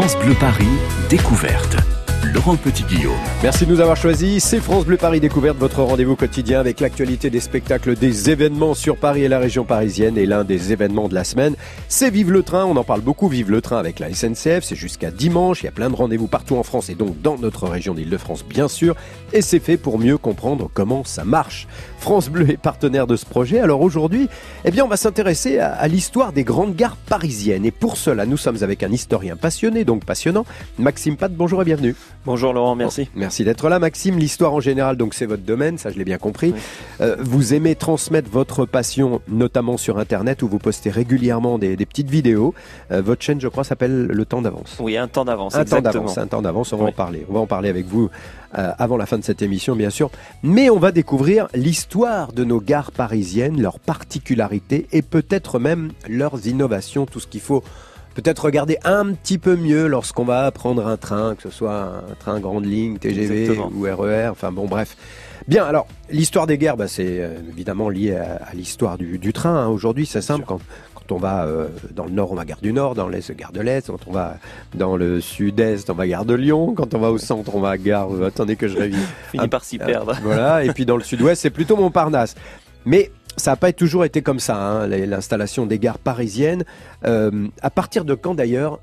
France Bleu Paris, découverte. Laurent Petit-Guillaume. Merci de nous avoir choisis. C'est France Bleu Paris Découverte, votre rendez-vous quotidien avec l'actualité des spectacles, des événements sur Paris et la région parisienne. Et l'un des événements de la semaine, c'est Vive le Train. On en parle beaucoup, Vive le Train avec la SNCF. C'est jusqu'à dimanche. Il y a plein de rendez-vous partout en France et donc dans notre région d'Île-de-France, bien sûr. Et c'est fait pour mieux comprendre comment ça marche. France Bleu est partenaire de ce projet. Alors aujourd'hui, eh bien, on va s'intéresser à, à l'histoire des grandes gares parisiennes. Et pour cela, nous sommes avec un historien passionné, donc passionnant. Maxime Pat, bonjour et bienvenue. Bonjour Laurent, merci. Bon, merci d'être là, Maxime. L'histoire en général, donc c'est votre domaine, ça je l'ai bien compris. Oui. Euh, vous aimez transmettre votre passion, notamment sur Internet, où vous postez régulièrement des, des petites vidéos. Euh, votre chaîne, je crois, s'appelle Le Temps d'avance. Oui, un temps d'avance. Un temps d'avance, un temps d'avance. On va oui. en parler. On va en parler avec vous euh, avant la fin de cette émission, bien sûr. Mais on va découvrir l'histoire de nos gares parisiennes, leurs particularités et peut-être même leurs innovations, tout ce qu'il faut peut-être regarder un petit peu mieux lorsqu'on va prendre un train, que ce soit un train grande ligne, TGV Exactement. ou RER, enfin bon bref. Bien, alors l'histoire des guerres, bah, c'est euh, évidemment lié à, à l'histoire du, du, train. Hein. Aujourd'hui, c'est simple. Quand, quand, on va euh, dans le nord, on va gare du Nord, dans l'est, gare de l'Est. Quand on va dans le sud-est, on va gare de Lyon. Quand on va au centre, on va gare. Euh, attendez que je révise. Finit par s'y perdre. voilà. Et puis dans le sud-ouest, c'est plutôt Montparnasse. Mais ça n'a pas toujours été comme ça, hein, l'installation des gares parisiennes. Euh, à partir de quand d'ailleurs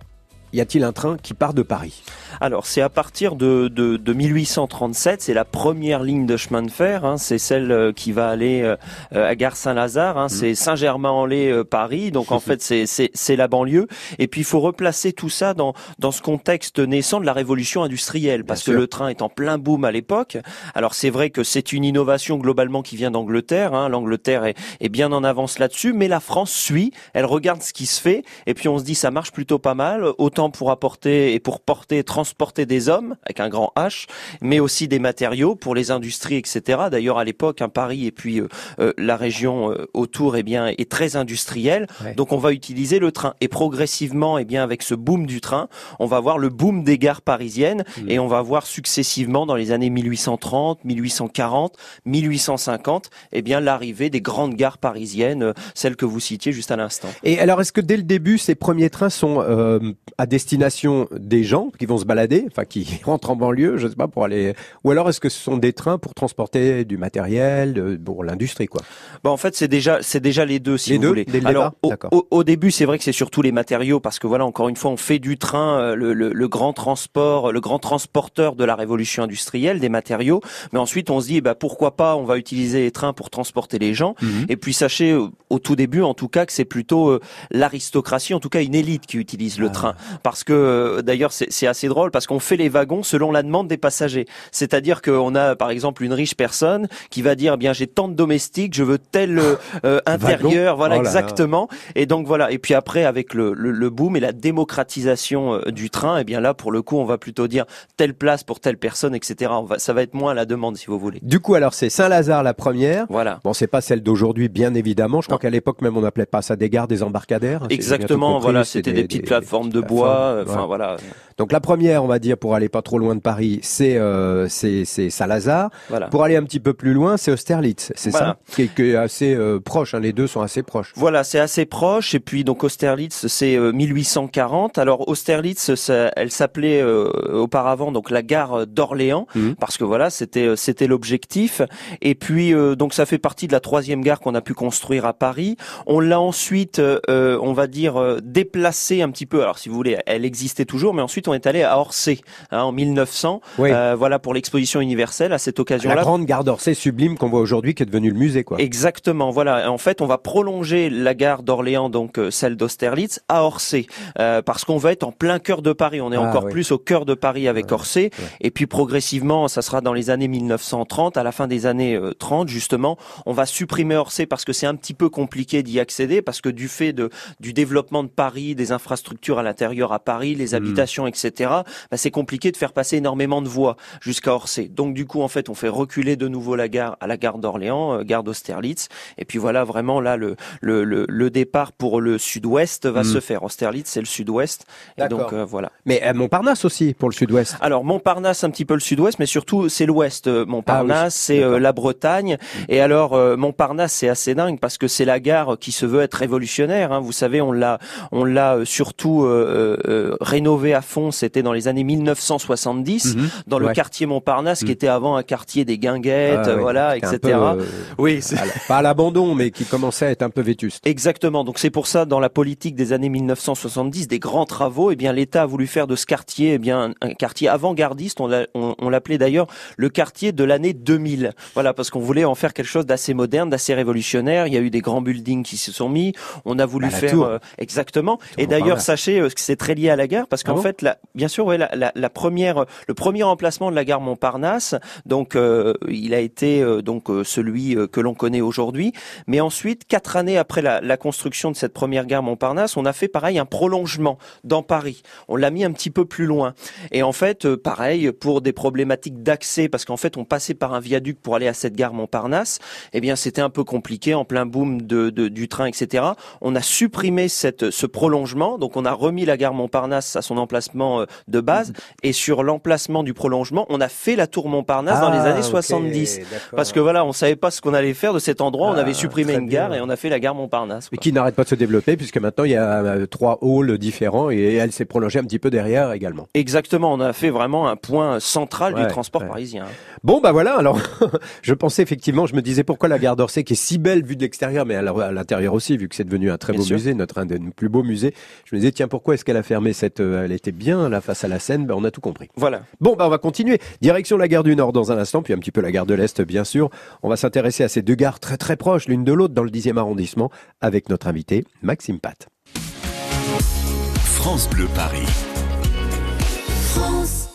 y a-t-il un train qui part de Paris? Alors, c'est à partir de, de, de 1837, c'est la première ligne de chemin de fer, hein, c'est celle euh, qui va aller euh, à Gare Saint-Lazare, hein, mmh. c'est Saint-Germain-en-Laye, euh, Paris, donc en fait c'est la banlieue. Et puis il faut replacer tout ça dans, dans ce contexte naissant de la révolution industrielle, parce Bien que sûr. le train est en plein boom à l'époque. Alors c'est vrai que c'est une innovation globalement qui vient d'Angleterre, hein, l'Angleterre est, est bien en avance là-dessus, mais la France suit, elle regarde ce qui se fait, et puis on se dit ça marche plutôt pas mal, autant pour apporter et pour porter, transporter des hommes avec un grand H, mais aussi des matériaux pour les industries, etc. D'ailleurs, à l'époque, un Paris et puis euh, euh, la région euh, autour, eh bien, est très industrielle. Ouais. Donc, on va utiliser le train. Et progressivement, eh bien, avec ce boom du train, on va voir le boom des gares parisiennes mmh. et on va voir successivement dans les années 1830, 1840, 1850, eh bien, l'arrivée des grandes gares parisiennes, celles que vous citiez juste à l'instant. Et alors, est-ce que dès le début, ces premiers trains sont euh, à destination des gens qui vont se balader, enfin qui rentrent en banlieue, je sais pas pour aller, ou alors est-ce que ce sont des trains pour transporter du matériel pour l'industrie quoi? Bah en fait c'est déjà c'est déjà les deux si les vous deux, voulez. Dès le alors au, au, au, début c'est vrai que c'est surtout les matériaux parce que voilà encore une fois on fait du train le, le, le, grand transport, le grand transporteur de la révolution industrielle des matériaux, mais ensuite on se dit bah pourquoi pas on va utiliser les trains pour transporter les gens. Mhm. Et puis sachez au tout début en tout cas que c'est plutôt euh, l'aristocratie, en tout cas une élite qui utilise le ah. train parce que euh, d'ailleurs c'est assez drôle parce qu'on fait les wagons selon la demande des passagers. C'est-à-dire qu'on a par exemple une riche personne qui va dire eh bien j'ai tant de domestiques, je veux tel euh, intérieur, voilà oh là exactement. Et donc voilà. Et puis après avec le, le, le boom et la démocratisation euh, du train, et eh bien là pour le coup on va plutôt dire telle place pour telle personne, etc. On va, ça va être moins à la demande si vous voulez. Du coup alors c'est Saint-Lazare la première. Voilà. Bon c'est pas celle d'aujourd'hui bien évidemment. Je crois qu'à l'époque même on n'appelait pas ça des gares, des embarcadères. Exactement. Compris, voilà c'était des, des, petites des, plateformes de bois. Enfin ouais. voilà. Donc la première, on va dire, pour aller pas trop loin de Paris, c'est euh, c'est Saint-Lazare. Voilà. Pour aller un petit peu plus loin, c'est Austerlitz, c'est voilà. ça, qui est, qui est assez euh, proche. Hein, les deux sont assez proches. Voilà, c'est assez proche. Et puis donc Austerlitz, c'est euh, 1840. Alors Austerlitz, ça, elle s'appelait euh, auparavant donc la gare d'Orléans, mmh. parce que voilà, c'était c'était l'objectif. Et puis euh, donc ça fait partie de la troisième gare qu'on a pu construire à Paris. On l'a ensuite, euh, on va dire, déplacée un petit peu. Alors si vous voulez, elle existait toujours, mais ensuite on est allé à Orsay hein, en 1900. Oui. Euh, voilà pour l'exposition universelle à cette occasion-là. La grande gare d'Orsay sublime qu'on voit aujourd'hui, qui est devenue le musée, quoi. Exactement. Voilà. En fait, on va prolonger la gare d'Orléans, donc euh, celle d'Austerlitz, à Orsay, euh, parce qu'on va être en plein cœur de Paris. On est ah, encore oui. plus au cœur de Paris avec ouais, Orsay. Ouais. Et puis progressivement, ça sera dans les années 1930, à la fin des années 30 justement, on va supprimer Orsay parce que c'est un petit peu compliqué d'y accéder, parce que du fait de du développement de Paris, des infrastructures à l'intérieur à Paris, les habitations, mmh. etc bah, c'est compliqué de faire passer énormément de voies jusqu'à Orsay. Donc du coup, en fait, on fait reculer de nouveau la gare à la gare d'Orléans, euh, gare d'Austerlitz. Et puis voilà, vraiment là, le, le, le, le départ pour le sud-ouest va mmh. se faire. Austerlitz, c'est le sud-ouest. Et donc euh, voilà. Mais euh, Montparnasse aussi pour le sud-ouest. Alors Montparnasse, un petit peu le sud-ouest, mais surtout c'est l'ouest. Euh, Montparnasse, ah, oui. c'est euh, la Bretagne. Mmh. Et alors Montparnasse, c'est assez dingue parce que c'est la gare qui se veut être révolutionnaire. Hein. Vous savez, on l'a, on l'a surtout rénové à fond, c'était dans les années 1970, mhm. dans le quartier Montparnasse, qui mhm. était avant un quartier des guinguettes, ah voilà, etc. oui, pas à l'abandon, mais qui commençait à être un peu vétuste. Exactement. Donc c'est pour ça, dans la politique des années 1970, des grands travaux, eh bien l'État a voulu faire de ce quartier, eh bien un quartier avant-gardiste. On l'appelait d'ailleurs le quartier de l'année 2000. Voilà, parce qu'on voulait en faire quelque chose d'assez moderne, d'assez révolutionnaire. Il y a eu des grands buildings qui se sont mis. On a voulu bah, faire euh, exactement. Et d'ailleurs, sachez euh, que c'est très lié à la gare, parce qu'en ah fait, la, bien sûr, ouais, la, la, la, première, le premier emplacement de la gare Montparnasse, donc euh, il a été donc celui que l'on connaît aujourd'hui. Mais ensuite, quatre années après la, la construction de cette première gare Montparnasse, on a fait pareil un prolongement dans Paris. On l'a mis un petit peu plus loin. Et en fait, pareil pour des problématiques d'accès, parce qu'en fait, on passait par un viaduc pour aller à cette gare Montparnasse. Eh bien, c'était un peu compliqué en plein boom de, de, du train, etc. On a supprimé cette, ce prolongement, donc on a remis la gare Montparnasse à son emplacement euh, de base, et sur l'emplacement du prolongement, on a fait la tour Montparnasse dans les ah, années 70, parce que voilà, on savait pas ce qu'on allait faire de cet endroit. on avait ah, supprimé une gare et on a fait la gare Montparnasse. Et qui n'arrête pas de se développer, puisque maintenant il y a euh, trois halls différents et elle s'est prolongée un petit peu derrière également. Exactement, on a fait vraiment un point central du transport parisien. Bon bah voilà, alors je pensais effectivement, je me disais pourquoi la gare d'Orsay qui est si belle vue de l'extérieur, mais à l'intérieur aussi, vu que c'est devenu un très beau musée, notre un des plus beaux musées. Je me disais tiens pourquoi est-ce qu'elle a fermé cette, euh, elle était bien là face à la Seine, ben, on a tout compris. Voilà. Bon bah on va continuer. Direction la gare du Nord dans un instant, puis un petit peu la gare de l'Est bien sûr. On va s'intéresser à ces deux gares très très proches l'une de l'autre dans le 10e arrondissement avec notre invité Maxime Pat. France Bleu Paris. Cargo,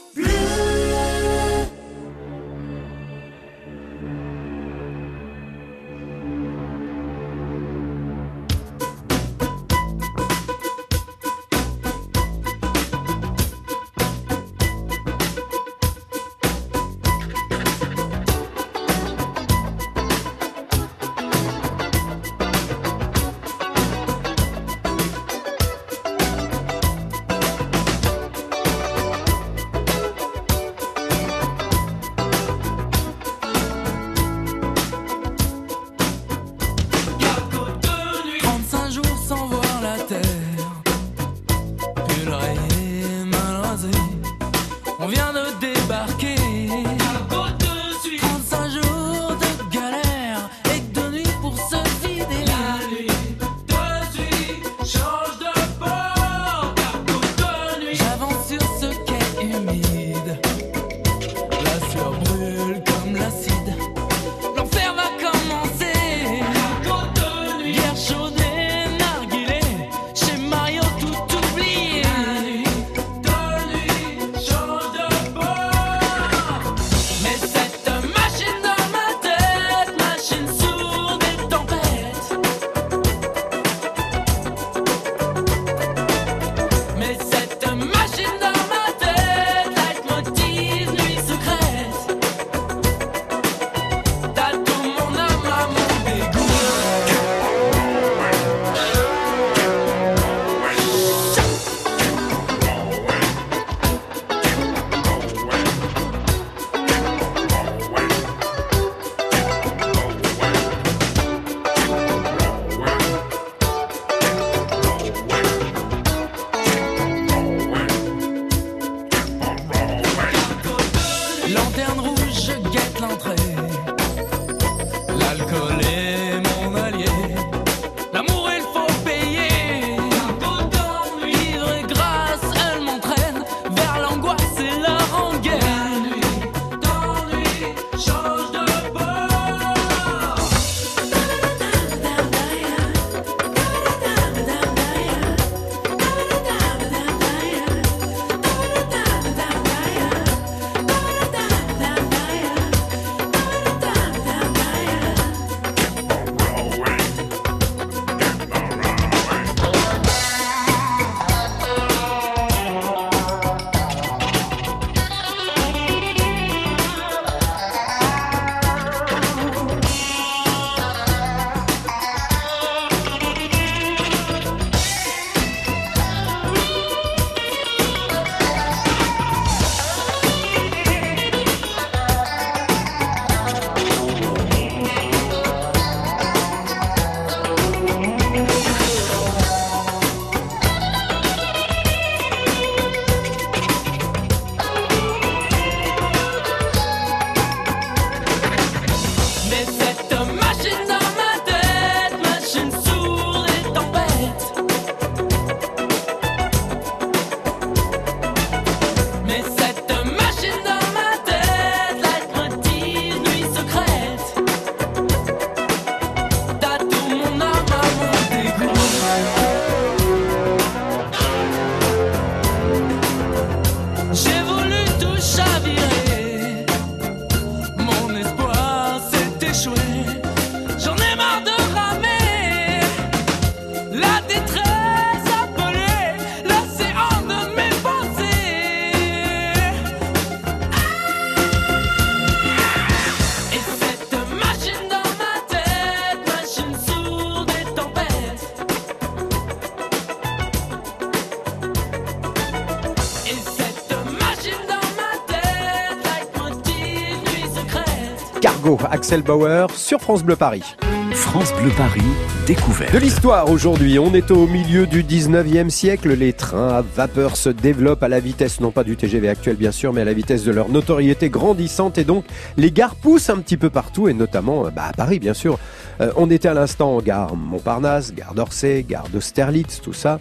Bauer sur France Bleu Paris. France Bleu Paris, découverte. De l'histoire aujourd'hui, on est au milieu du 19e siècle. Les trains à vapeur se développent à la vitesse, non pas du TGV actuel bien sûr, mais à la vitesse de leur notoriété grandissante. Et donc, les gares poussent un petit peu partout, et notamment bah, à Paris bien sûr. Euh, on était à l'instant en gare Montparnasse, gare d'Orsay, gare d'Austerlitz, tout ça.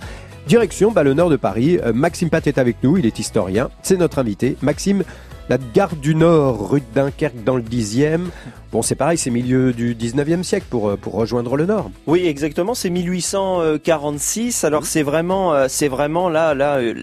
Direction bah, le nord de Paris. Euh, Maxime Pat est avec nous, il est historien, c'est notre invité. Maxime, la gare du Nord, rue de Dunkerque dans le 10e. Bon, c'est pareil, c'est milieu du 19e siècle pour, euh, pour rejoindre le Nord. Oui, exactement, c'est 1846. Alors c'est vraiment, euh, c'est vraiment là, là, euh,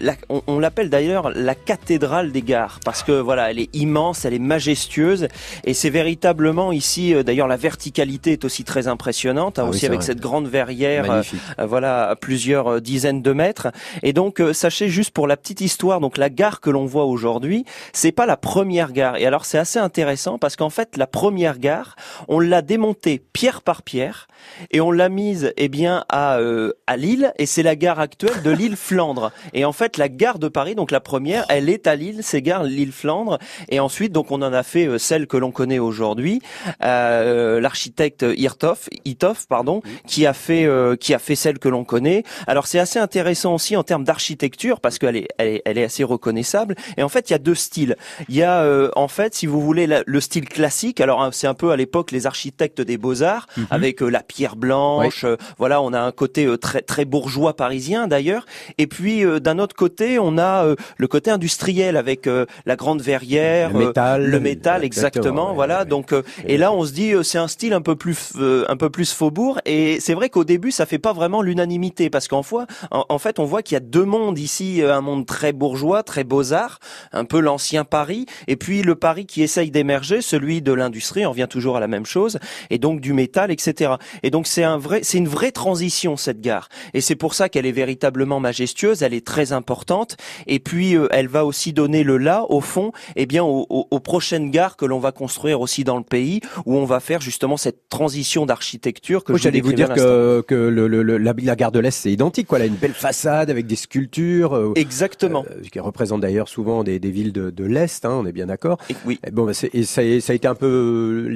on, l'appelle d'ailleurs la cathédrale des gares parce que voilà, elle est immense, elle est majestueuse et c'est véritablement ici. D'ailleurs, la verticalité est aussi très impressionnante, hein, ah aussi avec cette grande verrière, voilà, à plusieurs dizaines de mètres. Et donc, sachez juste pour la petite histoire, donc la gare que l'on voit aujourd'hui, c'est pas la première gare. Et alors c'est assez intéressant parce qu'en fait, la première gare, on l'a démontée pierre par pierre et on l'a mise eh bien à euh, à Lille et c'est la gare actuelle de Lille Flandre. Et en fait la gare de Paris donc la première, elle est à Lille, c'est gare Lille Flandre et ensuite donc on en a fait euh, celle que l'on connaît aujourd'hui, euh, l'architecte Hirtoff, Itoff pardon, qui a fait qui a fait celle que l'on connaît. Alors c'est assez intéressant aussi en termes d'architecture parce qu'elle est, elle est elle est assez reconnaissable et en fait il y a deux styles. Il y a en fait si vous voulez le style classique. Alors hein, c'est un peu à l'époque les architectes des beaux-arts mhm. avec la pierre blanche. Euh, voilà, on a un côté euh, très très bourgeois parisien d'ailleurs. Et puis euh, d'un autre côté, on a le côté industriel avec la grande verrière, le métal, le métal exactement. voilà. Donc et là, on se dit c'est un style un peu plus un peu plus faubourg. Et c'est vrai qu'au début, ça fait pas vraiment l'unanimité parce qu'en fois, en, fait, on voit qu'il y a deux mondes ici, un monde très bourgeois, très beaux arts, un peu l'ancien Paris, et puis le Paris qui essaye d'émerger, celui de l'industrie. On revient toujours à la même chose, et donc du métal, etc. Et donc c'est un vrai, c'est une vraie transition cette gare. Et c'est pour ça qu'elle est véritablement majestueuse. Elle est très importante. Et puis euh, elle va aussi donner le là au fond, eh bien aux, aux, prochaines gares que l'on va construire aussi dans le pays, où on va faire justement cette transition d'architecture que j'allais vous dire que, que le, le, la, gare de l'Est c'est identique. Quoi. Elle a une belle façade avec des sculptures. Euh, Exactement. Euh, qui représentent d'ailleurs souvent des, des villes de, de l'Est. Hein, on est bien d'accord. Oui. bon, bah, et ça, ça, a été un peu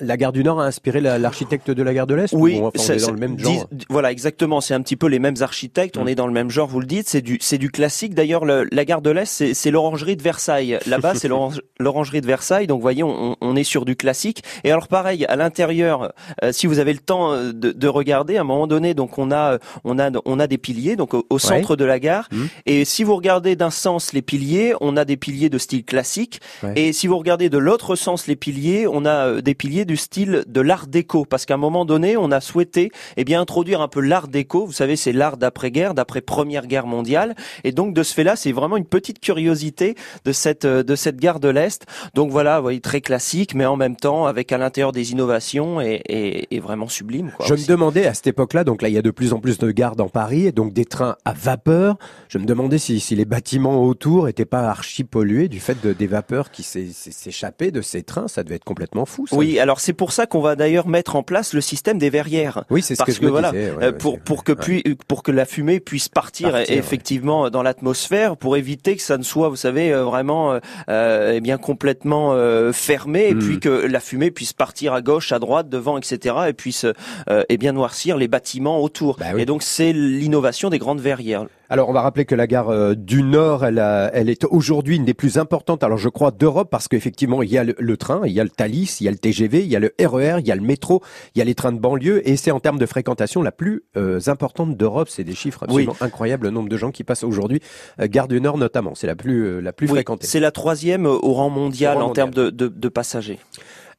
la gare du Nord a inspiré l'architecte de la gare de l'Est oui, c'est dans le même genre. voilà, exactement. C'est un petit peu les mêmes architectes. On mm. est dans le même genre, vous le dites. C'est du, c'est du classique. D'ailleurs, la gare de l'Est, c'est l'orangerie de Versailles. Là-bas, c'est l'orangerie de Versailles. Donc, voyez, on, on, est sur du classique. Et alors, pareil, à l'intérieur, euh, si vous avez le temps euh, de, de, regarder, à un moment donné, donc on a, on a, on a des piliers, donc au, centre de la gare. Mm. Et si vous regardez d'un sens les piliers, on a des piliers de style classique. Et si vous regardez de l'autre sens les piliers, on a euh, des piliers du style de l'art déco. Parce qu'à un moment donné, on a souhaité eh bien introduire un peu l'art déco. Vous savez, c'est l'art d'après-guerre, d'après Première Guerre mondiale. Et donc de ce fait-là, c'est vraiment une petite curiosité de cette euh, de cette gare de l'Est. Donc voilà, vous voyez, très classique, mais en même temps avec à l'intérieur des innovations et, et, et vraiment sublime. Quoi, Je me demandais à cette époque-là, donc là il y a de plus en plus de gares dans Paris, et donc des trains à vapeur. Je me demandais si, si les bâtiments autour étaient pas archi pollués du fait de, des vapeurs qui s'échappaient de ces trains. Ça devait être complètement fou. Ça. Oui, alors c'est pour ça qu'on va d'ailleurs mettre en place le système des verrières. Oui, c'est ce parce que, voilà, euh, pour pour que puis pour que la fumée puisse partir, effectivement dans l'atmosphère, pour éviter que ça ne soit, vous savez, euh, vraiment euh, euh, eh bien complètement euh, fermé, et puis hmm. que la fumée puisse partir à gauche, à droite, devant, etc., et puisse eh bien noircir les bâtiments autour. Bah et donc c'est l'innovation des grandes verrières. Alors on va rappeler que la gare du Nord, elle, elle est aujourd'hui une des plus importantes, alors je crois d'Europe, parce qu'effectivement il y a le, train, il y a le Thalys, il y a le TGV, il y a le RER, e il y a le métro, il y a les trains de banlieue, et c'est en termes de fréquentation la plus euh, importante d'Europe. C'est des chiffres absolument incroyables, le nombre de gens qui passent aujourd'hui, euh, Gare du Nord notamment. C'est la plus, euh, la plus fréquentée. C'est la troisième au rang mondial en termes de, de, de passagers.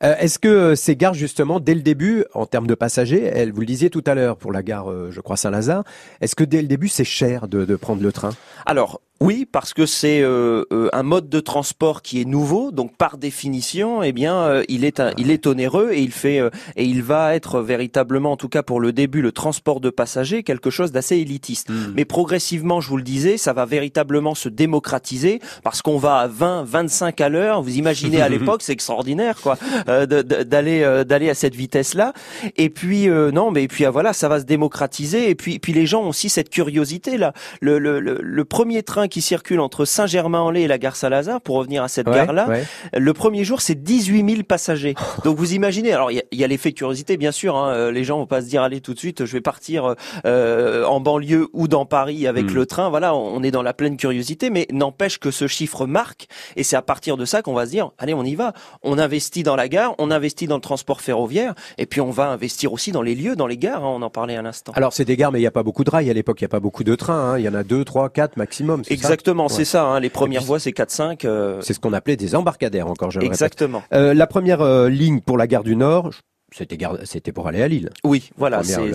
Euh, est-ce que ces gares, justement, dès le début, en termes de passagers, elle, vous le disiez tout à l'heure pour la gare, je crois, Saint-Lazare, est-ce que dès le début, c'est cher de, de prendre le train? Alors, oui, parce que c'est euh, euh, un mode de transport qui est nouveau, donc par définition, eh bien, euh, il est il est onéreux et il fait et il va être véritablement, en tout cas pour le début, le transport de passagers, quelque chose d'assez élitiste. Hmm. Mais progressivement, je vous le disais, ça va véritablement se démocratiser parce qu'on va à 20, 25 à l'heure. Vous imaginez à l'époque, c'est extraordinaire, quoi, d'aller d'aller à cette vitesse-là. Et puis non, mais puis ah, voilà, ça va se démocratiser. Et puis puis les gens ont aussi cette curiosité là. Le le, le, premier train qui circule entre Saint-Germain-en-Laye et la gare Saint-Lazare, pour revenir à cette gare-là, le premier jour, c'est 18 000 passagers. Donc vous imaginez, alors il y a, l'effet curiosité, bien sûr, hein, euh, les gens vont pas se dire, allez tout de suite, je vais partir euh, en banlieue ou dans Paris avec hmm. le train, voilà, on est dans la pleine curiosité, mais n'empêche que ce chiffre marque, et c'est à partir de ça qu'on va se dire, allez, on y va. On investit dans la gare, on investit dans le transport ferroviaire, et puis on va investir aussi dans les lieux, dans les gares, hein, on en parlait à l'instant. Alors c'est des gares, mais il n'y a pas beaucoup de rails à l'époque, il n'y a pas beaucoup de trains, hein. il y en a deux, trois, quatre maximum. Exactement, c'est ça. Hein. Les premières voies, c'est 4-5. Euh. C'est ce qu'on appelait des embarcadères, encore. Je Exactement. Euh, la première euh, ligne pour la gare du Nord, c'était c'était pour aller à Lille. Oui, voilà. Euh,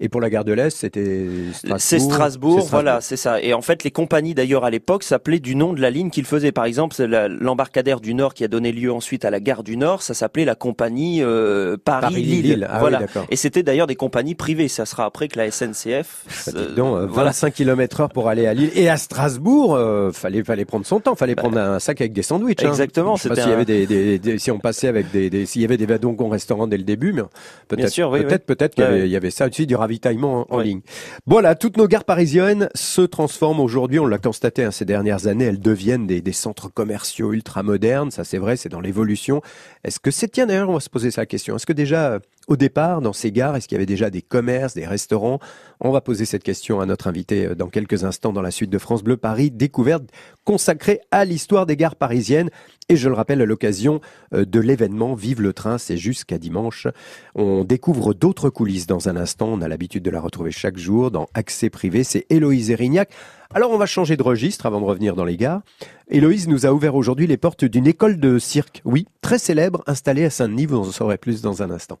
et pour la gare de l'Est, c'était Strasbourg. C'est Strasbourg, voilà, c'est ça. Et en fait, les compagnies d'ailleurs à l'époque s'appelaient du nom de la ligne qu'ils faisaient. Par exemple, l'embarcadère du Nord qui a donné lieu ensuite à la gare du Nord, ça s'appelait la compagnie euh, Paris-Lille. Ah voilà. et c'était d'ailleurs des compagnies privées. Ça sera après que la SNCF. Bah, donc, 25 km heure pour aller à Lille et à Strasbourg, euh, fallait fallait prendre son temps, fallait bah, prendre un sac avec des sandwichs. Hein. Exactement. s'il y avait des, si on passait avec des, s'il y avait des wagons restaurants dès le début, mais peut-être, peut-être, peut-être qu'il y, avait ça aussi du ravitaillement en, ligne. Voilà, toutes nos gares parisiennes se transforment aujourd'hui. On l'a constaté hein, ces dernières années, elles deviennent des, des centres commerciaux ultra modernes. Ça, c'est vrai, c'est dans l'évolution. Est-ce que c'est tiens d'ailleurs, on va se poser ça question. Est-ce que déjà au départ, dans ces gares, est-ce qu'il y avait déjà des commerces, des restaurants? On va poser cette question à notre invité euh, dans quelques instants dans la suite de France Bleu Paris, découverte consacrée à l'histoire des gares parisiennes. Et je le rappelle à l'occasion euh, de l'événement Vive le train, c'est jusqu'à dimanche. On découvre d'autres coulisses dans un instant. On a l'habitude de la retrouver chaque jour dans Accès privé. C'est Héloïse Erignac. Alors on va changer de registre avant de revenir dans les gares. Héloïse nous a ouvert aujourd'hui les portes d'une école de cirque, oui, très célèbre, installée à Saint-Denis. Vous en saurez plus dans un instant.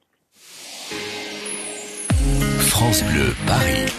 France Bleu Paris.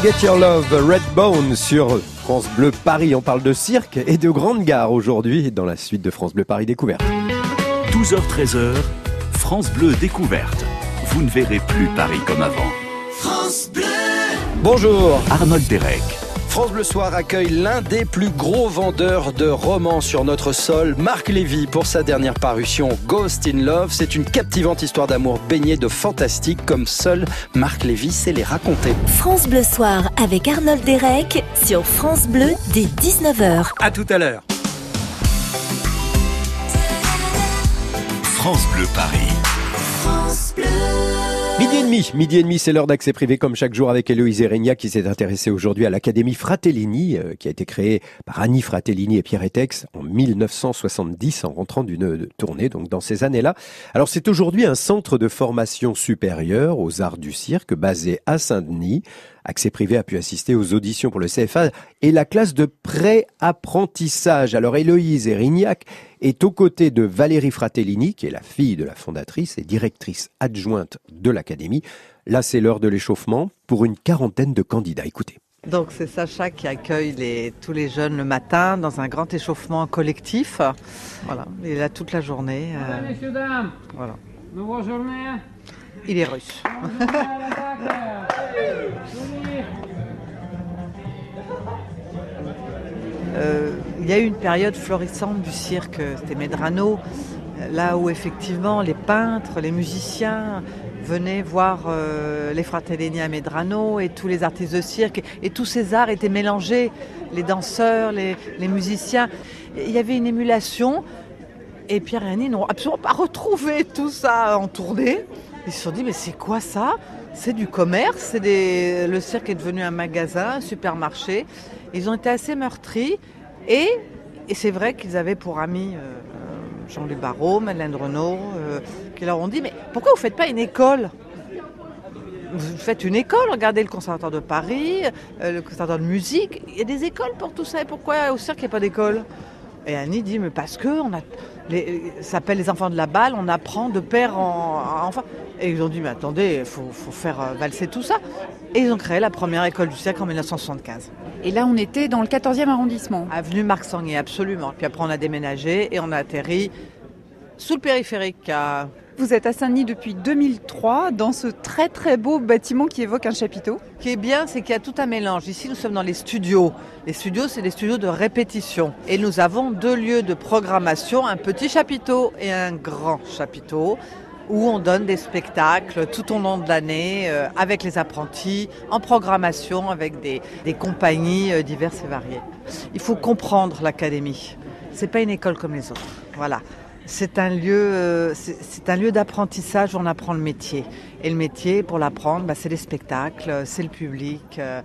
Come Get Your Love, Redbone sur France Bleu Paris. On parle de cirque et de grande gare aujourd'hui dans la suite de France Bleu Paris Découverte. 12h-13h, France Bleu Découverte. Vous ne verrez plus Paris comme avant. France Bleu Bonjour Arnold Derek. France Bleu Soir accueille l'un des plus gros vendeurs de romans sur notre sol, Marc Lévy, pour sa dernière parution Ghost in Love. C'est une captivante histoire d'amour baignée de fantastique comme seul Marc Lévy sait les raconter. France Bleu Soir avec Arnold Derek sur France Bleu dès 19h. À tout à l'heure. France Bleu Paris. France Bleu. Midi et demi, midi et demi, c'est l'heure d'accès privé comme chaque jour avec Héloïse Erignac qui s'est intéressée aujourd'hui à l'Académie Fratellini euh, qui a été créée par Annie Fratellini et Pierre Etex en 1970 en rentrant d'une tournée donc dans ces années-là. Alors c'est aujourd'hui un centre de formation supérieure aux arts du cirque basé à Saint-Denis. Accès privé a pu assister aux auditions pour le CFA et la classe de pré-apprentissage. Alors Héloïse Erignac est aux côtés de Valérie Fratellini, qui est la fille de la fondatrice et directrice adjointe de l'Académie. Là, c'est l'heure de l'échauffement pour une quarantaine de candidats. Écoutez. Donc c'est Sacha qui accueille les- tous les jeunes le matin dans un grand échauffement collectif. Voilà, il est là toute la journée. euh, Mesdames, messieurs, dames, voilà. bonne journée. Il est russe. Euh, il y a eu une période florissante du cirque, c'était Medrano, là où effectivement les peintres, les musiciens venaient voir euh, les Fratellini à Medrano et tous les artistes de cirque et tous ces arts étaient mélangés, les danseurs, les, musiciens. Il y avait une émulation et Pierre et Annie n'ont absolument pas retrouvé tout ça en tournée. Ils se sont dit mais c'est quoi ça? C'est du commerce, c'est des... le cirque est devenu un magasin, un supermarché. Ils ont été assez meurtris et, c'est vrai qu'ils avaient pour amis euh, Jean-Louis Barrault, Madeleine Renaud, euh, qui leur ont dit mais pourquoi vous ne faites pas une école? Vous faites une école, regardez le Conservatoire de Paris, euh, le Conservatoire de musique, il y a des écoles pour tout ça, et pourquoi au cirque il n'y a pas d'école? Et Annie dit, mais parce que on a, les, ça s'appelle les enfants de la balle, on apprend de père en, en enfant. Et ils ont dit, mais attendez, il faut, faut faire euh, valser tout ça. Et ils ont créé la première école du cirque en 1975. Et là, on était dans le 14e arrondissement. Avenue Marc Sanguet, absolument. Puis après, on a déménagé et on a atterri sous le périphérique à Vous êtes à Saint-Denis depuis 2003, dans ce très très beau bâtiment qui évoque un chapiteau. Ce qui est bien, c'est qu'il y a tout un mélange. Ici, nous sommes dans les studios. Les studios, c'est des studios de répétition. Et nous avons deux lieux de programmation, un petit chapiteau et un grand chapiteau, où on donne des spectacles tout au long de l'année, euh, avec les apprentis, en programmation, avec des, des compagnies euh, diverses et variées. Il faut comprendre l'académie. C'est pas une école comme les autres. Voilà. C'est un lieu, euh, c'est un lieu d'apprentissage où on apprend le métier. Et le métier, pour l'apprendre, bah, c'est les spectacles, euh, c'est le public, euh,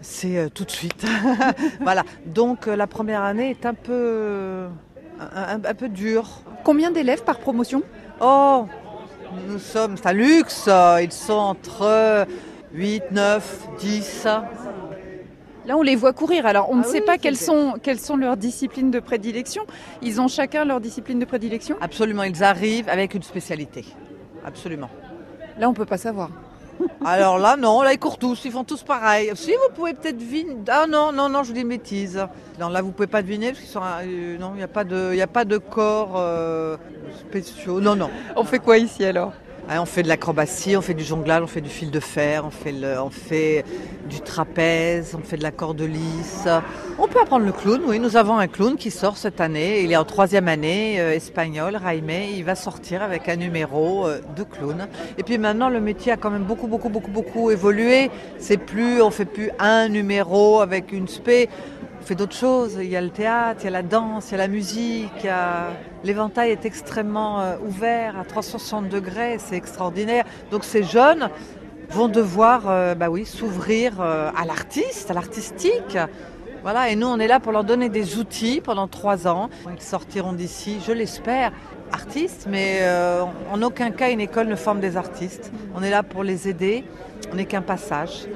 c'est tout de suite. voilà. Donc la première année est un peu, un, peu dure. Combien d'élèves par promotion? Oh, nous sommes, c'est un luxe. Ils sont entre 8, 9, 10. Là, on les voit courir. Alors, on ne Ah sait pas quelles bien. sont, quelles sont leurs disciplines de prédilection. Ils ont chacun leur discipline de prédilection. Absolument, ils arrivent avec une spécialité. Absolument. Là, on peut pas savoir. Alors là, non, là, ils courent tous, ils font tous pareil. Si, vous pouvez peut-être deviner. Ah non, non, non, je vous dis une bêtise. Non, là, vous pouvez pas deviner parce qu'ils sont. euh, non, il n'y a, pas de- y a pas de corps euh, spéciaux. Non, non. On fait quoi ici alors? On fait de l'acrobatie, on fait du jonglage, on fait du fil de fer, on fait, on fait du trapèze, on fait de la corde lisse. On peut apprendre le clown, oui. Nous avons un clown qui sort cette année. Il est en troisième année, euh, espagnol, Raime. Il va sortir avec un numéro euh, de clown. Et puis maintenant, le métier a quand même beaucoup, beaucoup, beaucoup, beaucoup évolué. C'est plus, on fait plus un numéro avec une spé. Fait d'autres choses. Il y a le théâtre, il y a la danse, il y a la musique. L'éventail est extrêmement euh, ouvert à 360 degrés. C'est extraordinaire. Donc ces jeunes vont devoir, euh, bah oui, s'ouvrir euh, à l'artiste, à l'artistique. Voilà, et nous, on est là pour leur donner des outils pendant trois ans. Ils sortiront d'ici, je l'espère, artistes, mais en aucun cas une école ne forme des artistes. On est là pour les aider. On n'est qu'un passage.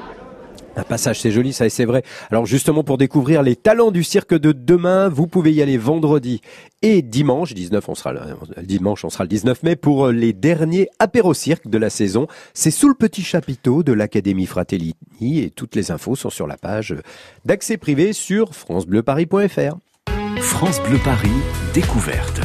Un passage, c'est joli, ça et c'est vrai. Alors justement, pour découvrir les talents du cirque de demain, vous pouvez y aller vendredi et dimanche. 19, on sera le, dimanche, on sera le 19 mai pour les derniers apéro cirque de la saison. C'est sous le petit chapiteau de l'Académie Fratelli et toutes les infos sont sur la page d'accès privé sur francebleuparis.fr. France Bleu Paris, découverte.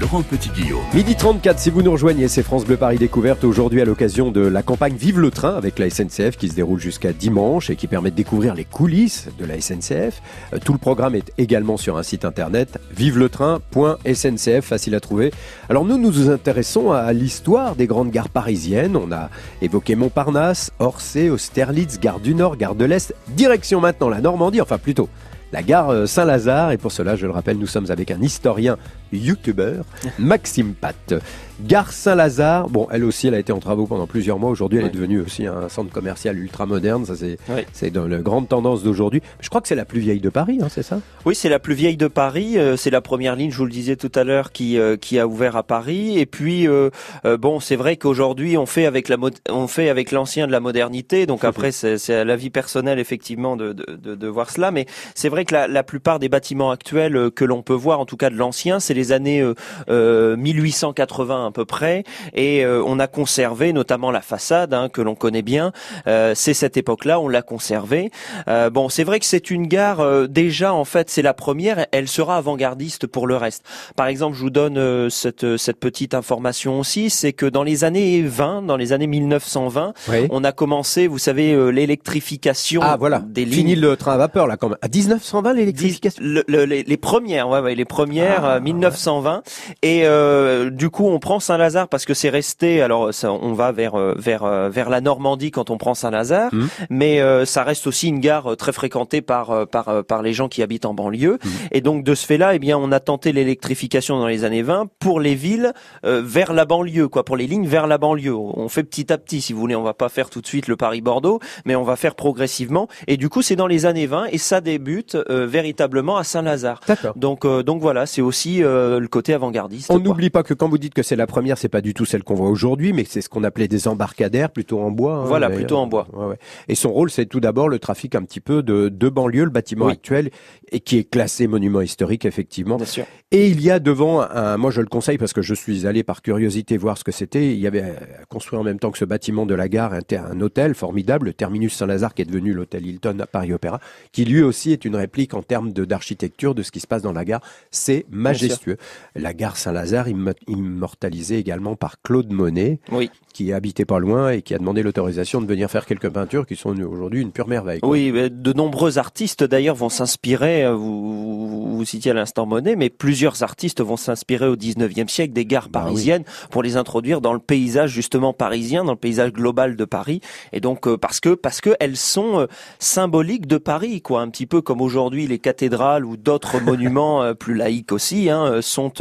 Laurent Petit-Guillaume. Midi 34, si vous nous rejoignez, c'est France Bleu Paris Découverte aujourd'hui à l'occasion de la campagne Vive le train avec la SNCF qui se déroule jusqu'à dimanche et qui permet de découvrir les coulisses de la SNCF. Euh, tout le programme est également sur un site internet viveletrain.sncf, facile à trouver. Alors nous, nous nous intéressons à l'histoire des grandes gares parisiennes. On a évoqué Montparnasse, Orsay, Austerlitz, Gare du Nord, Gare de l'Est. Direction maintenant la Normandie, enfin plutôt la gare euh, Saint-Lazare. Et pour cela, je le rappelle, nous sommes avec un historien youtubeur, Maxime Pat. Gare Saint-Lazare, bon, elle aussi, elle a été en travaux pendant plusieurs mois. Aujourd'hui, elle est devenue aussi un centre commercial ultra moderne. Ça, c'est, dans la grande tendance d'aujourd'hui. Je crois que c'est la plus vieille de Paris, hein, c'est ça? Oui, c'est la plus vieille de Paris. Euh, c'est la première ligne, je vous le disais tout à l'heure, qui euh, qui a ouvert à Paris. Et puis, euh, bon, c'est vrai qu'aujourd'hui, on fait avec la on fait avec l'ancien de la modernité. Donc après, c'est, à la vie personnelle effectivement de, de, de, voir cela. Mais c'est vrai que la, la, plupart des bâtiments actuels que l'on peut voir, en tout cas de l'ancien, c'est les années 1880 à peu près, et euh, on a conservé notamment la façade hein, que l'on connaît bien. Euh, c'est cette époque-là, on l'a conservé. Euh, bon, c'est vrai que c'est une gare déjà en fait, c'est la première. Elle sera avant-gardiste pour le reste. Par exemple, je vous donne cette cette petite information aussi, c'est que dans les années 20, dans les années 1920, on a commencé, vous savez, l'électrification ah, voilà. des lignes. Fini le train à vapeur là, quand même. À 1920 l'électrification. les, premières, ouais, ouais, les premières, 1920. Ah, et du coup, on prend Saint-Lazare parce que c'est resté. Alors, on va vers euh, vers euh, vers la Normandie quand on prend Saint-Lazare, mmh. mais euh, ça reste aussi une gare très fréquentée par par par les gens qui habitent en banlieue. Mmh. Et donc de ce fait-là, eh bien, on a tenté l'électrification dans les années 20 pour les villes vers la banlieue, quoi, pour les lignes vers la banlieue. On fait petit à petit, si vous voulez. On va pas faire tout de suite le Paris-Bordeaux, mais on va faire progressivement. Et du coup, c'est dans les années 20 et ça débute véritablement à Saint-Lazare. Donc donc voilà, c'est aussi le côté avant-gardiste. On n'oublie pas que quand vous dites que c'est la première, c'est pas du tout celle qu'on voit aujourd'hui, mais c'est ce qu'on appelait des embarcadères, plutôt en bois. Hein, voilà, plutôt en bois. Ouais, ouais. Et son rôle, c'est tout d'abord le trafic un petit peu de, de banlieue, le bâtiment actuel, et qui est classé monument historique, effectivement. Bien sûr. Et il y a devant, un, moi je le conseille parce que je suis allé par curiosité voir ce que c'était. Il y avait construit en même temps que ce bâtiment de la gare un, un hôtel formidable, le Terminus Saint-Lazare, qui est devenu l'hôtel Hilton à Paris Opéra, qui lui aussi est une réplique en termes d'architecture de, ce qui se passe dans la gare. C'est majestueux. La gare Saint-Lazare, immortalisée également par Claude Monet, oui. qui habitait pas loin et qui a demandé l'autorisation de venir faire quelques peintures qui sont aujourd'hui une pure merveille. Oui, de nombreux artistes d'ailleurs vont s'inspirer, euh, vous, vous, citiez à l'instant Monet, mais plusieurs artistes vont s'inspirer au 19e siècle des gares bah parisiennes pour les introduire dans le paysage justement parisien, dans le paysage global de Paris. Et donc euh, parce que parce que elles sont euh, symboliques de Paris, quoi, un petit peu comme aujourd'hui les cathédrales ou d'autres monuments plus laïques aussi hein, sont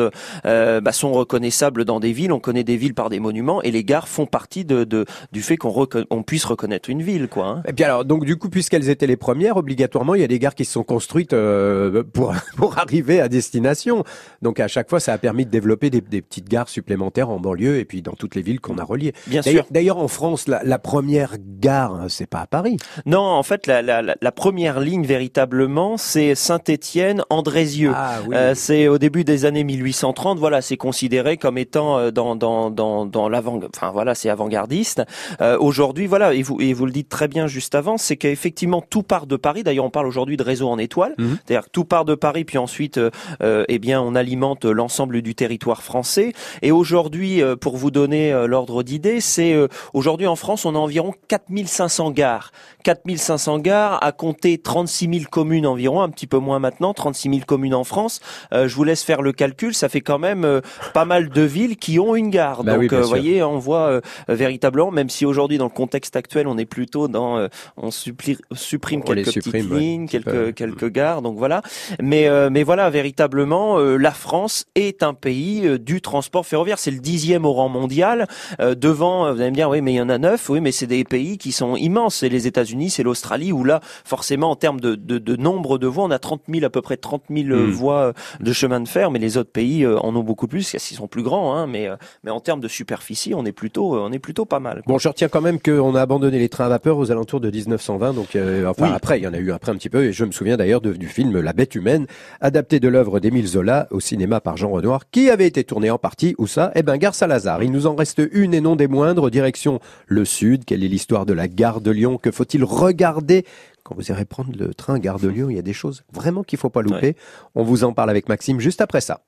bah, sont reconnaissables dans des villes. On connaît des villes par des monuments et les gares font partie de, de du fait qu'on on puisse reconnaître une ville, quoi. Hein. Et puis alors, donc du coup, puisqu'elles étaient les premières, obligatoirement, il y a des gares qui se sont construites euh, pour pour arriver à destination. Donc à chaque fois, ça a permis de développer des, des petites gares supplémentaires en banlieue et puis dans toutes les villes qu'on a reliées. Bien sûr. D'ailleurs, en France, la, la, première gare, hein, c'est pas à Paris. Non, en fait, la, la, la première ligne véritablement, c'est Saint-Étienne, Andrézieux. Ah, oui. euh, c'est au début des années 1830. Voilà, c'est considéré comme étant euh, dans dans dans, dans l'avant, enfin voilà, c'est avant-gardiste. Euh, aujourd'hui, voilà, et vous et vous le dites très bien juste avant, c'est qu'effectivement tout part de Paris. D'ailleurs, on parle aujourd'hui de réseau en étoile, mhm. c'est-à-dire que tout part de Paris, puis ensuite, euh, euh, eh bien, on alimente l'ensemble du territoire français. Et aujourd'hui, euh, pour vous donner l'ordre d'idée, c'est aujourd'hui en France, on a environ 4500 gares. 4500 gares à compter 36 000 communes environ, un petit peu moins maintenant, 36 000 communes en France. je vous laisse faire le calcul, ça fait quand même pas mal de villes qui ont une gare. Bah Donc, vous voyez, on voit véritablement, même si aujourd'hui dans le contexte actuel, on est plutôt dans, on supprime quelques petites lignes, quelques quelques gares. Donc voilà. Mais mais voilà, véritablement, la France est un pays du transport ferroviaire. C'est le dixième au rang mondial. devant, vous allez me dire, oui, mais il y en a neuf. Oui, mais c'est des pays qui sont immenses. C'est les États-Unis, c'est l'Australie, où là, forcément, en termes de, de, de, nombre de voies, on a 30 000 à peu près 30 000 mmh. voies de chemin de fer. Mais les autres pays en ont beaucoup plus, parce qu'ils sont plus grands, hein, mais, mais en termes de superficie, on est plutôt, on est plutôt pas mal. Bon, je retiens quand même qu'on a abandonné les trains à vapeur aux alentours de 1920, donc enfin après, il y en a eu après un petit peu, et je me souviens d'ailleurs du film La Bête humaine, adapté de l'œuvre d'Émile Zola au cinéma par Jean Renoir, qui avait été tourné en partie, où ça? Eh ben, Gare Saint-Lazare. Il nous en reste une et non des moindres, direction le sud. Quelle est l'histoire de la gare de Lyon? Que faut-il regarder? Quand vous irez prendre le train Gare de Lyon Il y a des choses vraiment qu'il faut pas louper. On vous en parle avec Maxime juste après ça.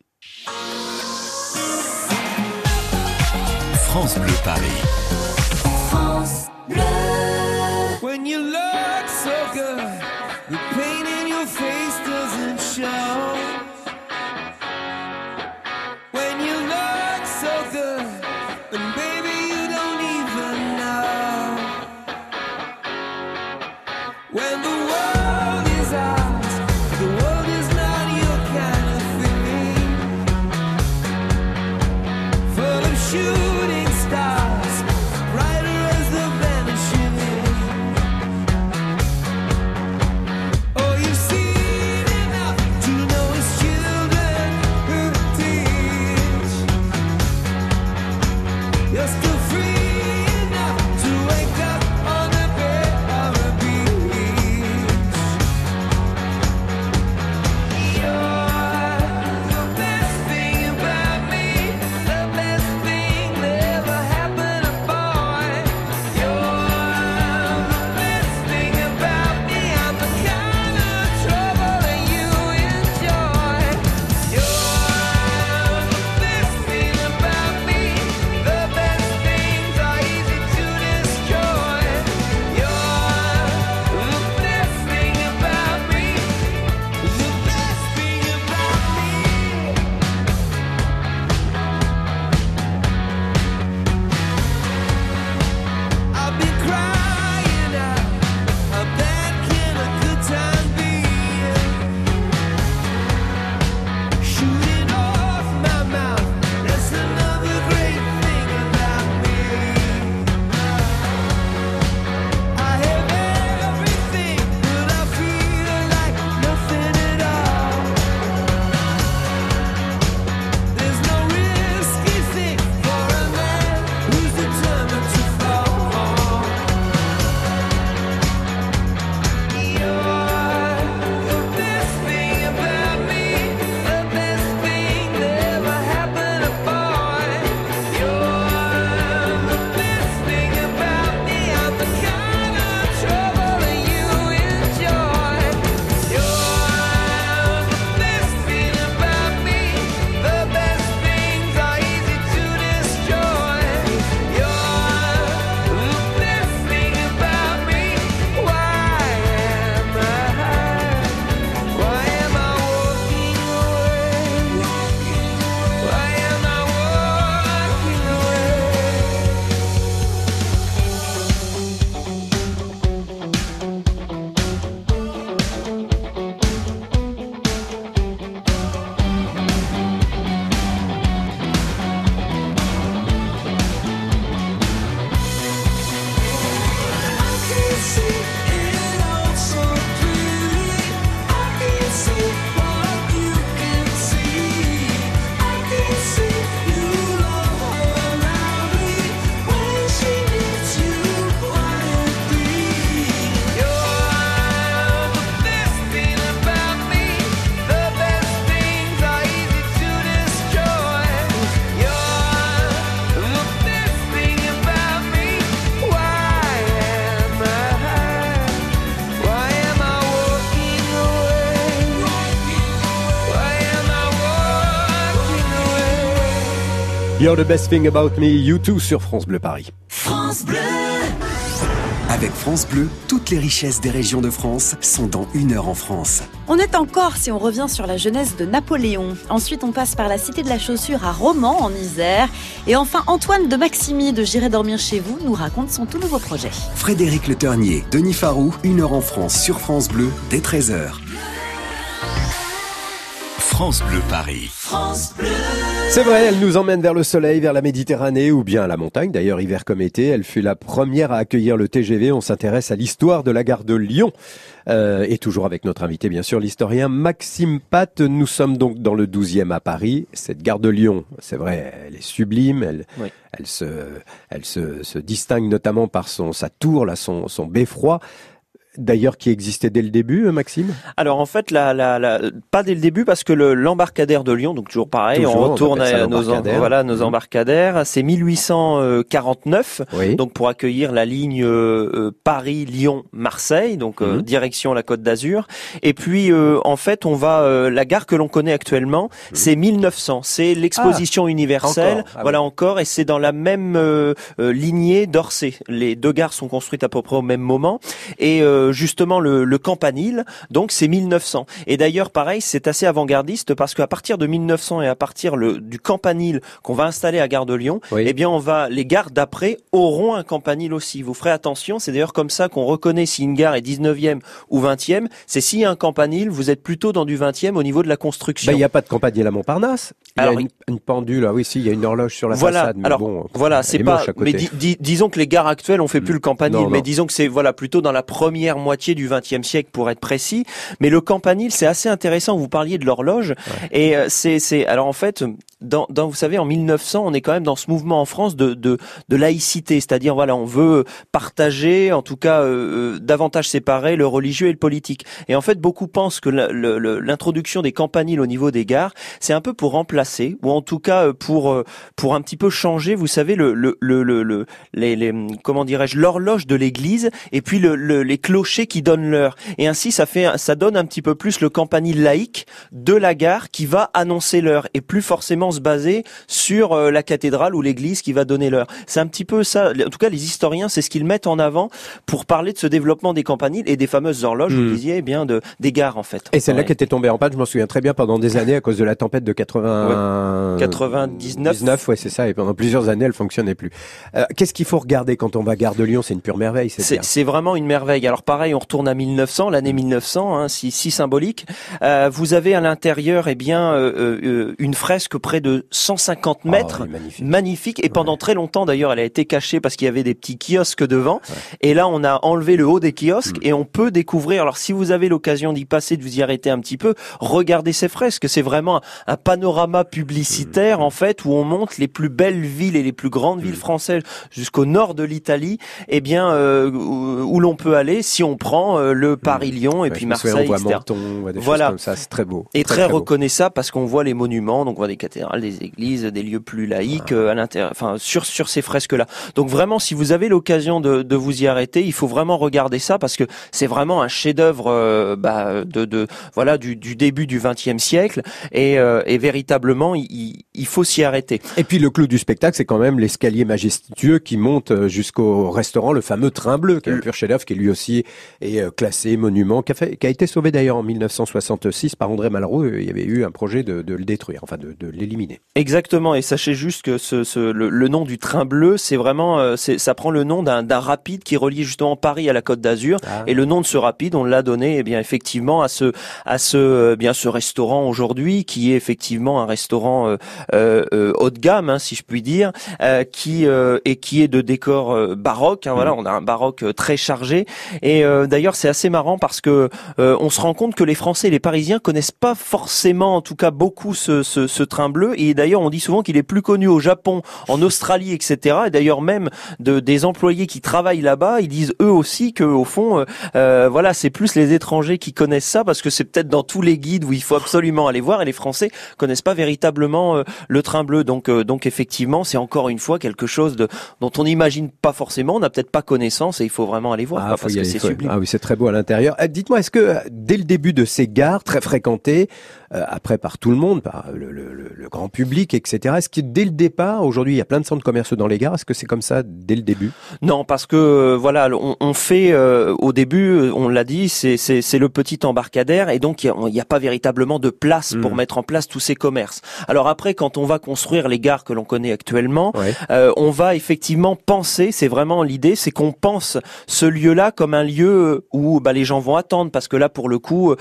France Bleu Paris. France Bleu. When you look so good, the pain in your face doesn't show. You're the best thing about me, you too sur France Bleu Paris. France Bleu. Avec France Bleu, toutes les richesses des régions de France sont dans une heure en France. On est en Corse et on revient sur la jeunesse de Napoléon. Ensuite, on passe par la Cité de la Chaussure à Romans, en Isère. Et enfin, Antoine de Maximi de J'irai dormir chez vous nous raconte son tout nouveau projet. Frédéric Le Ternier, Denis Farou, une heure en France sur France Bleu dès 13h. France Bleu Paris. C'est vrai, elle nous emmène vers le soleil, vers la Méditerranée ou bien à la montagne. D'ailleurs, hiver comme été, elle fut la première à accueillir le TGV. On s'intéresse à l'histoire de la gare de Lyon. Euh, et toujours avec notre invité, bien sûr, l'historien Maxime Pat. Nous sommes donc dans le 12e à Paris. Cette gare de Lyon, c'est vrai, elle est sublime. Elle, Oui. elle, se, elle se, se distingue notamment par son, sa tour, là, son, son beffroi. D'ailleurs, qui existait dès le début, euh, Maxime? Alors en fait, la, la, la- pas dès le début parce que le- l'embarcadère de Lyon, donc toujours pareil, Toujours, on retourne à nos, en- voilà, nos Mhm. embarcadères. C'est 1849, Oui. donc pour accueillir la ligne euh, euh, Paris-Lyon-Marseille, donc euh, Mhm. direction la Côte d'Azur. Et puis euh, en fait, on va euh, la gare que l'on connaît actuellement, c'est 1900. C'est l'exposition universelle, Mhm. encore. Ah voilà encore, et c'est dans la même lignée d'Orsay. Les deux gares sont construites à peu près au même moment, et euh, justement le, le campanile, donc c'est 1900. Et d'ailleurs, pareil, c'est assez avant-gardiste parce qu'à partir de 1900 et à partir le, du campanile qu'on va installer à Gare de Lyon, Oui. eh bien, on va les gares d'après auront un campanile aussi. Vous ferez attention, c'est d'ailleurs comme ça qu'on reconnaît si une gare est 19e ou 20e. C'est s'il y a un campanile, vous êtes plutôt dans du 20e au niveau de la construction. Ben, il n'y a pas de campanile à Montparnasse. Il y a une, une pendule, ah oui, si, il y a une horloge sur la voilà. façade. Mais Alors bon, voilà, c'est est pas. Mais di- di- disons que les gares actuelles, on fait plus le campanile, Non, mais disons que c'est voilà plutôt dans la première moitié du XXe siècle pour être précis. Mais le campanile, c'est assez intéressant. Vous parliez de l'horloge et euh, c'est c'est alors en fait. Dans, dans, vous savez, en 1900, on est quand même dans ce mouvement en France de, de, de laïcité, c'est-à-dire voilà, on veut partager, en tout cas, euh, euh, davantage séparer le religieux et le politique. Et en fait, beaucoup pensent que l'introduction des campaniles au niveau des gares, c'est un peu pour remplacer, ou en tout cas euh, pour euh, pour un petit peu changer, vous savez, le le, le, le- les, les comment dirais-je, l'horloge de l'église et puis le, le- les clochers qui donnent l'heure. Et ainsi, ça fait ça donne un petit peu plus le campanile laïque de la gare qui va annoncer l'heure et plus forcément se baser sur euh, la cathédrale ou l'église qui va donner l'heure. C'est un petit peu ça. En tout cas, les historiens, c'est ce qu'ils mettent en avant pour parler de ce développement des campaniles et des fameuses horloges. Hmm. Vous disiez eh bien de des gares en fait. Et celle-là Ouais. qui était tombée en panne, je m'en souviens très bien pendant des années à cause de la tempête de 80... 99. 19, ouais, c'est ça. Et pendant plusieurs années, elle fonctionnait plus. Euh, Qu'est-ce qu'il faut regarder quand on va à Gare de Lyon? C'est une pure merveille, c'est vraiment une merveille. Alors pareil, on retourne à 1900, l'année 1900, hein, si, si symbolique. Euh, vous avez à l'intérieur, eh bien, euh, une fresque près de 150 mètres, Oh, elle est magnifique. magnifique. Et pendant très longtemps, d'ailleurs, elle a été cachée parce qu'il y avait des petits kiosques devant. Et là, on a enlevé le haut des Mm. kiosques et on peut découvrir. Alors, si vous avez l'occasion d'y passer, de vous y arrêter un petit peu, regardez ces fresques. C'est vraiment un panorama Mm. publicitaire, en fait, où on montre les plus belles villes et les plus grandes Mm. villes françaises jusqu'au nord de l'Italie. Eh bien, euh, où, où l'on peut aller si on prend euh, le Paris-Lyon et Mm. Puis souviens, Marseille, on voit etc. Menton, on voit des Voilà. choses comme ça. C'est très beau. Et très, beau. reconnaissable parce qu'on voit les monuments, donc on voit des cathédrales, des églises, des lieux plus laïques euh, à l'intérieur, enfin sur sur ces fresques-là. Donc vraiment, si vous avez l'occasion de, de vous y arrêter, il faut vraiment regarder ça parce que c'est vraiment un chef-d'œuvre euh, bah, de, de voilà du, du début du XXe siècle et, euh, et véritablement il, il faut s'y arrêter. Et puis le clou du spectacle, c'est quand même l'escalier majestueux qui monte jusqu'au restaurant, le fameux train bleu, qui est un pur chef-d'œuvre, qui lui aussi est classé monument, qui a, fait- qui a été sauvé d'ailleurs en 1966 par André Malraux. Il y avait eu un projet de, de le détruire, enfin de, de l'éliminer. Exactement, et sachez juste que ce, ce- le, le nom du train bleu, c'est vraiment, euh, c'est- ça prend le nom d'un d'un rapide qui relie justement Paris à la Côte d'Azur. Ah. Et le nom de ce rapide, on l'a donné, eh bien effectivement à ce à ce euh, bien ce restaurant aujourd'hui, qui est effectivement un restaurant euh, euh, euh, haut de gamme, hein, si je puis dire, euh, qui euh, et qui est de décor baroque. hein, Voilà, on a un baroque très chargé. Et euh, d'ailleurs, c'est assez marrant parce que euh, on se rend compte que les Français et les Parisiens connaissent pas forcément, en tout cas beaucoup, ce, ce, ce train bleu. Et d'ailleurs, on dit souvent qu'il est plus connu au Japon, en Australie, etc. Et d'ailleurs, même de, des employés qui travaillent là-bas, ils disent eux aussi que au fond, euh, euh, voilà, c'est plus les étrangers qui connaissent ça parce que c'est peut-être dans tous les guides où il faut absolument aller voir. Et les Français connaissent pas véritablement euh, le train bleu. Donc, euh, donc effectivement, c'est encore une fois quelque chose de, dont on n'imagine pas forcément. On n'a peut-être pas connaissance et il faut vraiment aller voir Ah, quoi, parce que c'est sublime. Ah oui, c'est très beau à l'intérieur. Euh, Dites-moi, est-ce que euh, dès le début de ces gares très fréquentées, euh, après par tout le monde, par le, le- le- le grand public, etc. Est-ce que dès le départ, aujourd'hui, il y a plein de centres commerciaux dans les gares, est-ce que c'est comme ça dès le début? Non, parce que euh, voilà, on, on fait euh, au début, euh, on l'a dit, c'est le petit embarcadère et donc il n'y a, pas véritablement de place pour Mm. mettre en place tous ces commerces. Alors après, quand on va construire les gares que l'on connaît actuellement, Ouais. euh, on va effectivement penser, c'est vraiment l'idée, c'est qu'on pense ce lieu-là comme un lieu où bah, les gens vont attendre, parce que là, pour le coup,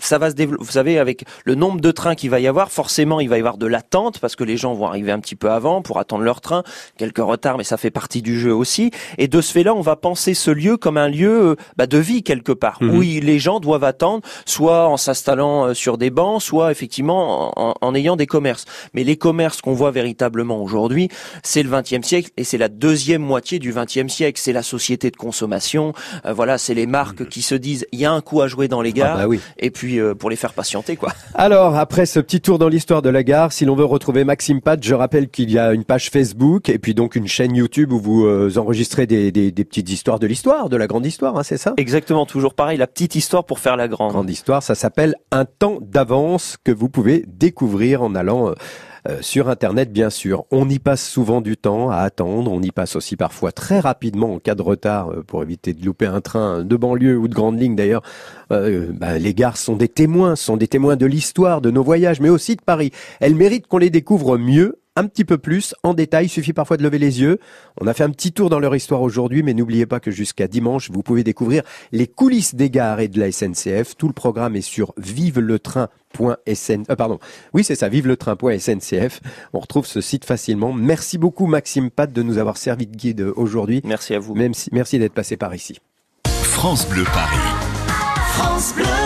ça va se développer. Vous savez, avec le nombre de trains qu'il va y avoir, forcément, il va y avoir de l'attente, parce que les gens vont arriver un petit peu avant pour attendre leur train, quelques retards, mais ça fait partie du jeu aussi. Et de ce fait-là, on va penser ce lieu comme un lieu euh, bah, de vie quelque part, Mhm. où il- les gens doivent attendre, soit en s'installant euh, sur des bancs, soit effectivement en, en ayant des commerces. Mais les commerces qu'on voit véritablement aujourd'hui, c'est le XXe siècle et c'est la deuxième moitié du XXe siècle. C'est la société de consommation. Euh, voilà, c'est les marques qui se disent il y a un coup à jouer dans les gares. Ah bah oui. Et puis euh, pour les faire patienter quoi. Alors, après ce petit tour dans l'histoire de la gare, si l'on veut retrouver Maxime Pat, je rappelle qu'il y a une page Facebook et puis donc une chaîne YouTube où vous euh, enregistrez des, des- des petites histoires de l'histoire, de la grande histoire, hein, c'est ça? Exactement, toujours pareil, la petite histoire pour faire la grande. Grande histoire, ça s'appelle Un temps d'avance que vous pouvez découvrir en allant euh, sur Internet, bien sûr. On y passe souvent du temps à attendre, on y passe aussi parfois très rapidement en cas de retard euh, pour éviter de louper un train de banlieue ou de grande ligne d'ailleurs. Euh, bah, les gares sont des témoins, sont des témoins de l'histoire, de nos voyages, mais aussi de Paris. Elles méritent qu'on les découvre mieux un petit peu plus en détail. Il suffit parfois de lever les yeux. On a fait un petit tour dans leur histoire aujourd'hui, mais n'oubliez pas que jusqu'à dimanche, vous pouvez découvrir les coulisses des gares et de la SNCF. Tout le programme est sur euh, pardon. Oui, c'est ça, vive le train.sncf. On retrouve ce site facilement. Merci beaucoup Maxime Pat de nous avoir servi de guide aujourd'hui. Merci à vous. Même si... merci d'être passé par ici. France Bleu Paris. France Bleu.